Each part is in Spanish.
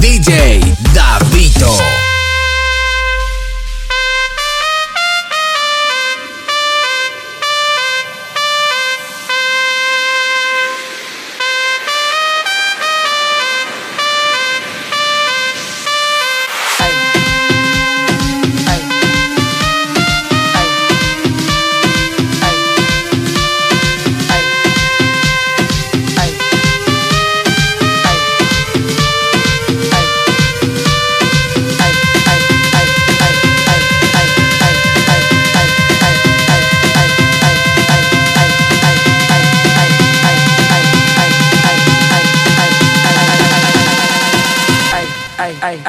DJ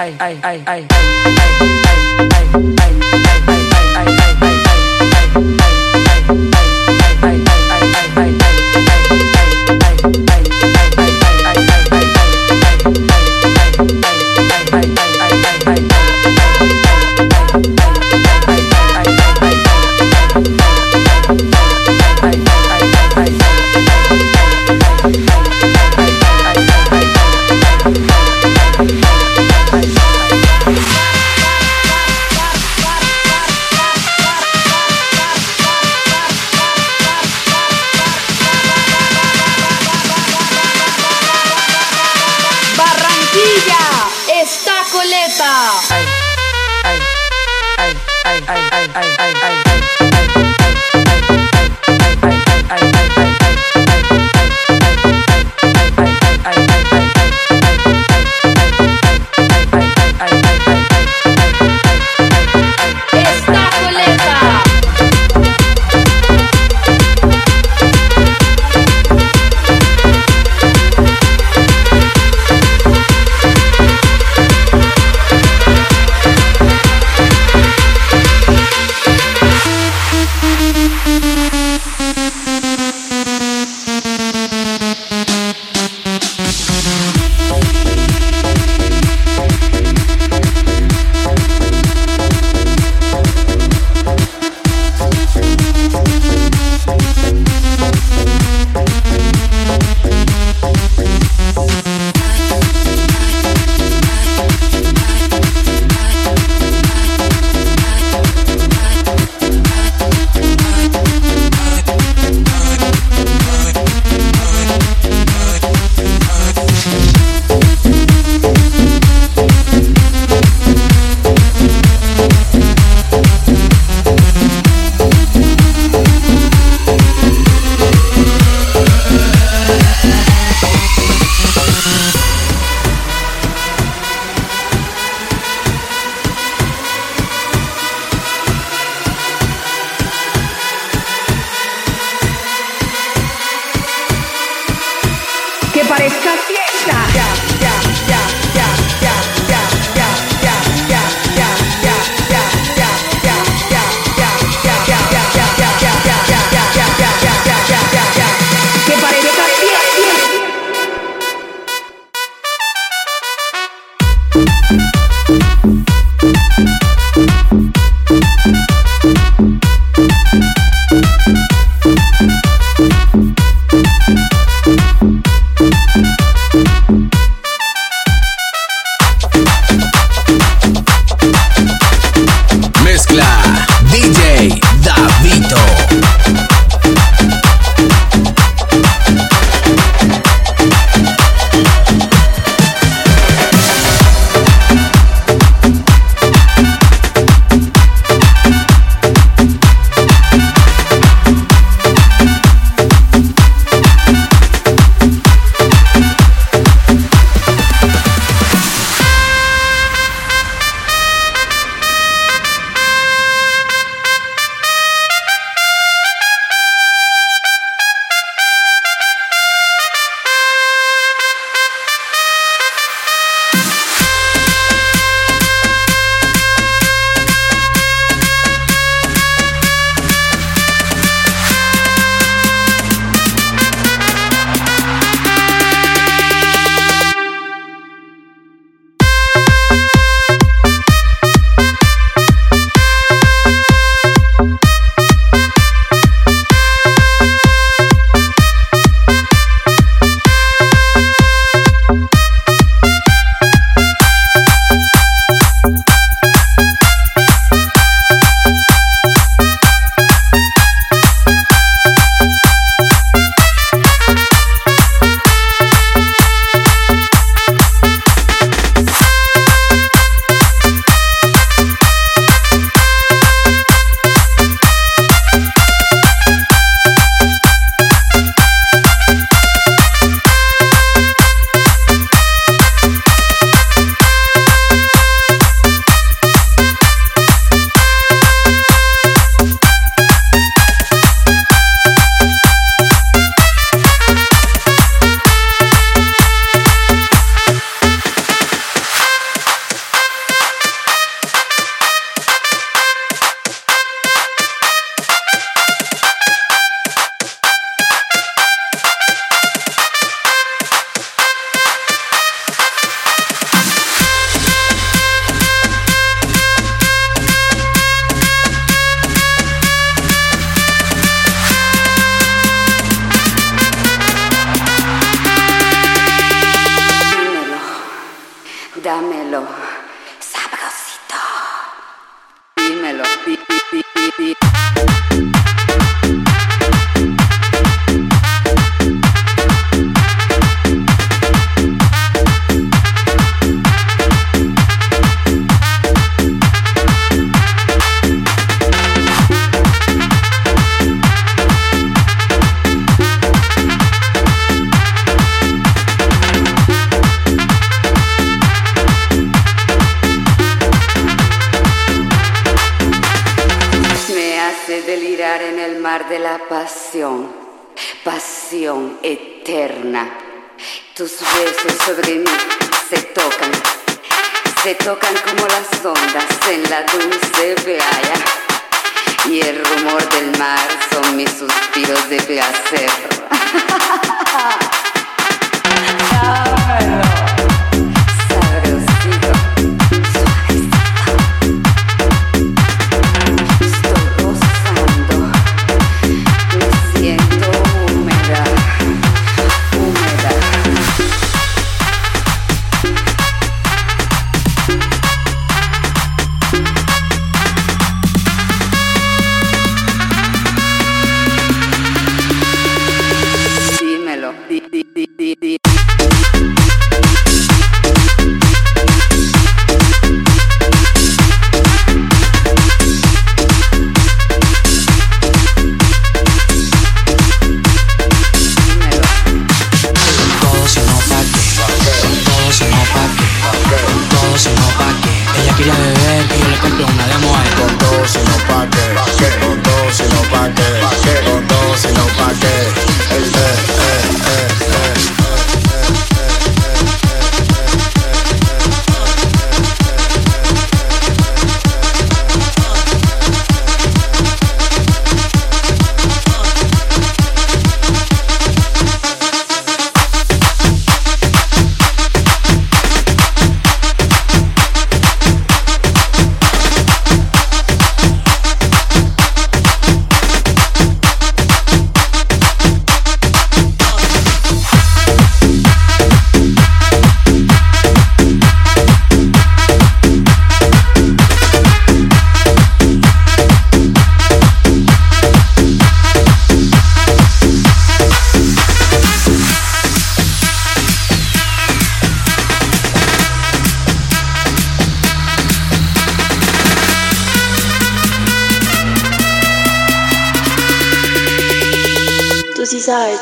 ay, ay, ay, ay. bye. dámelo, sabrosito. Dímelo, di, di, di, Tus besos sobre mí se tocan, se tocan como las ondas en la dulce playa. Y el rumor del mar son mis suspiros de placer.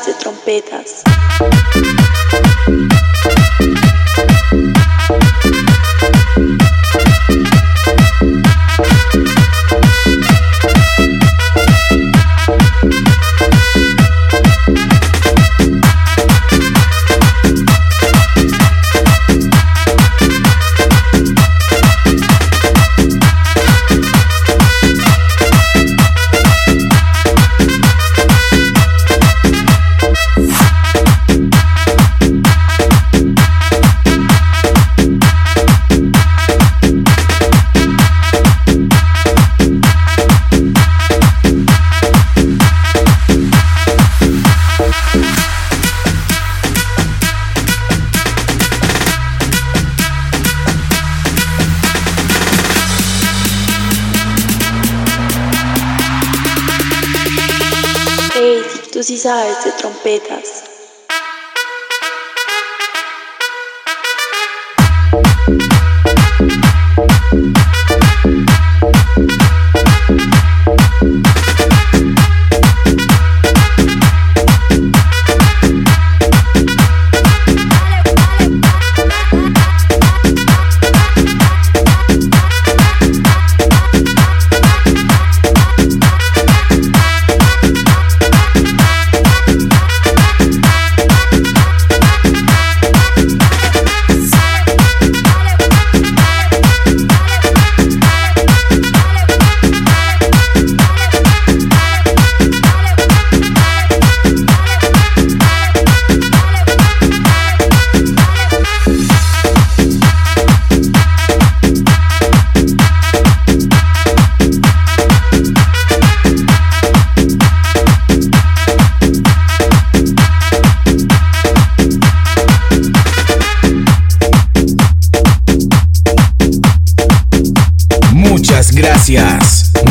de trompetas. Tú sí sabes de trompetas.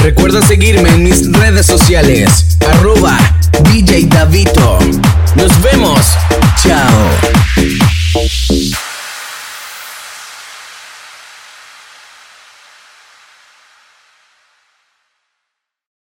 Recuerda seguirme en mis redes sociales, arroba DJ Davito. Nos vemos. Chao.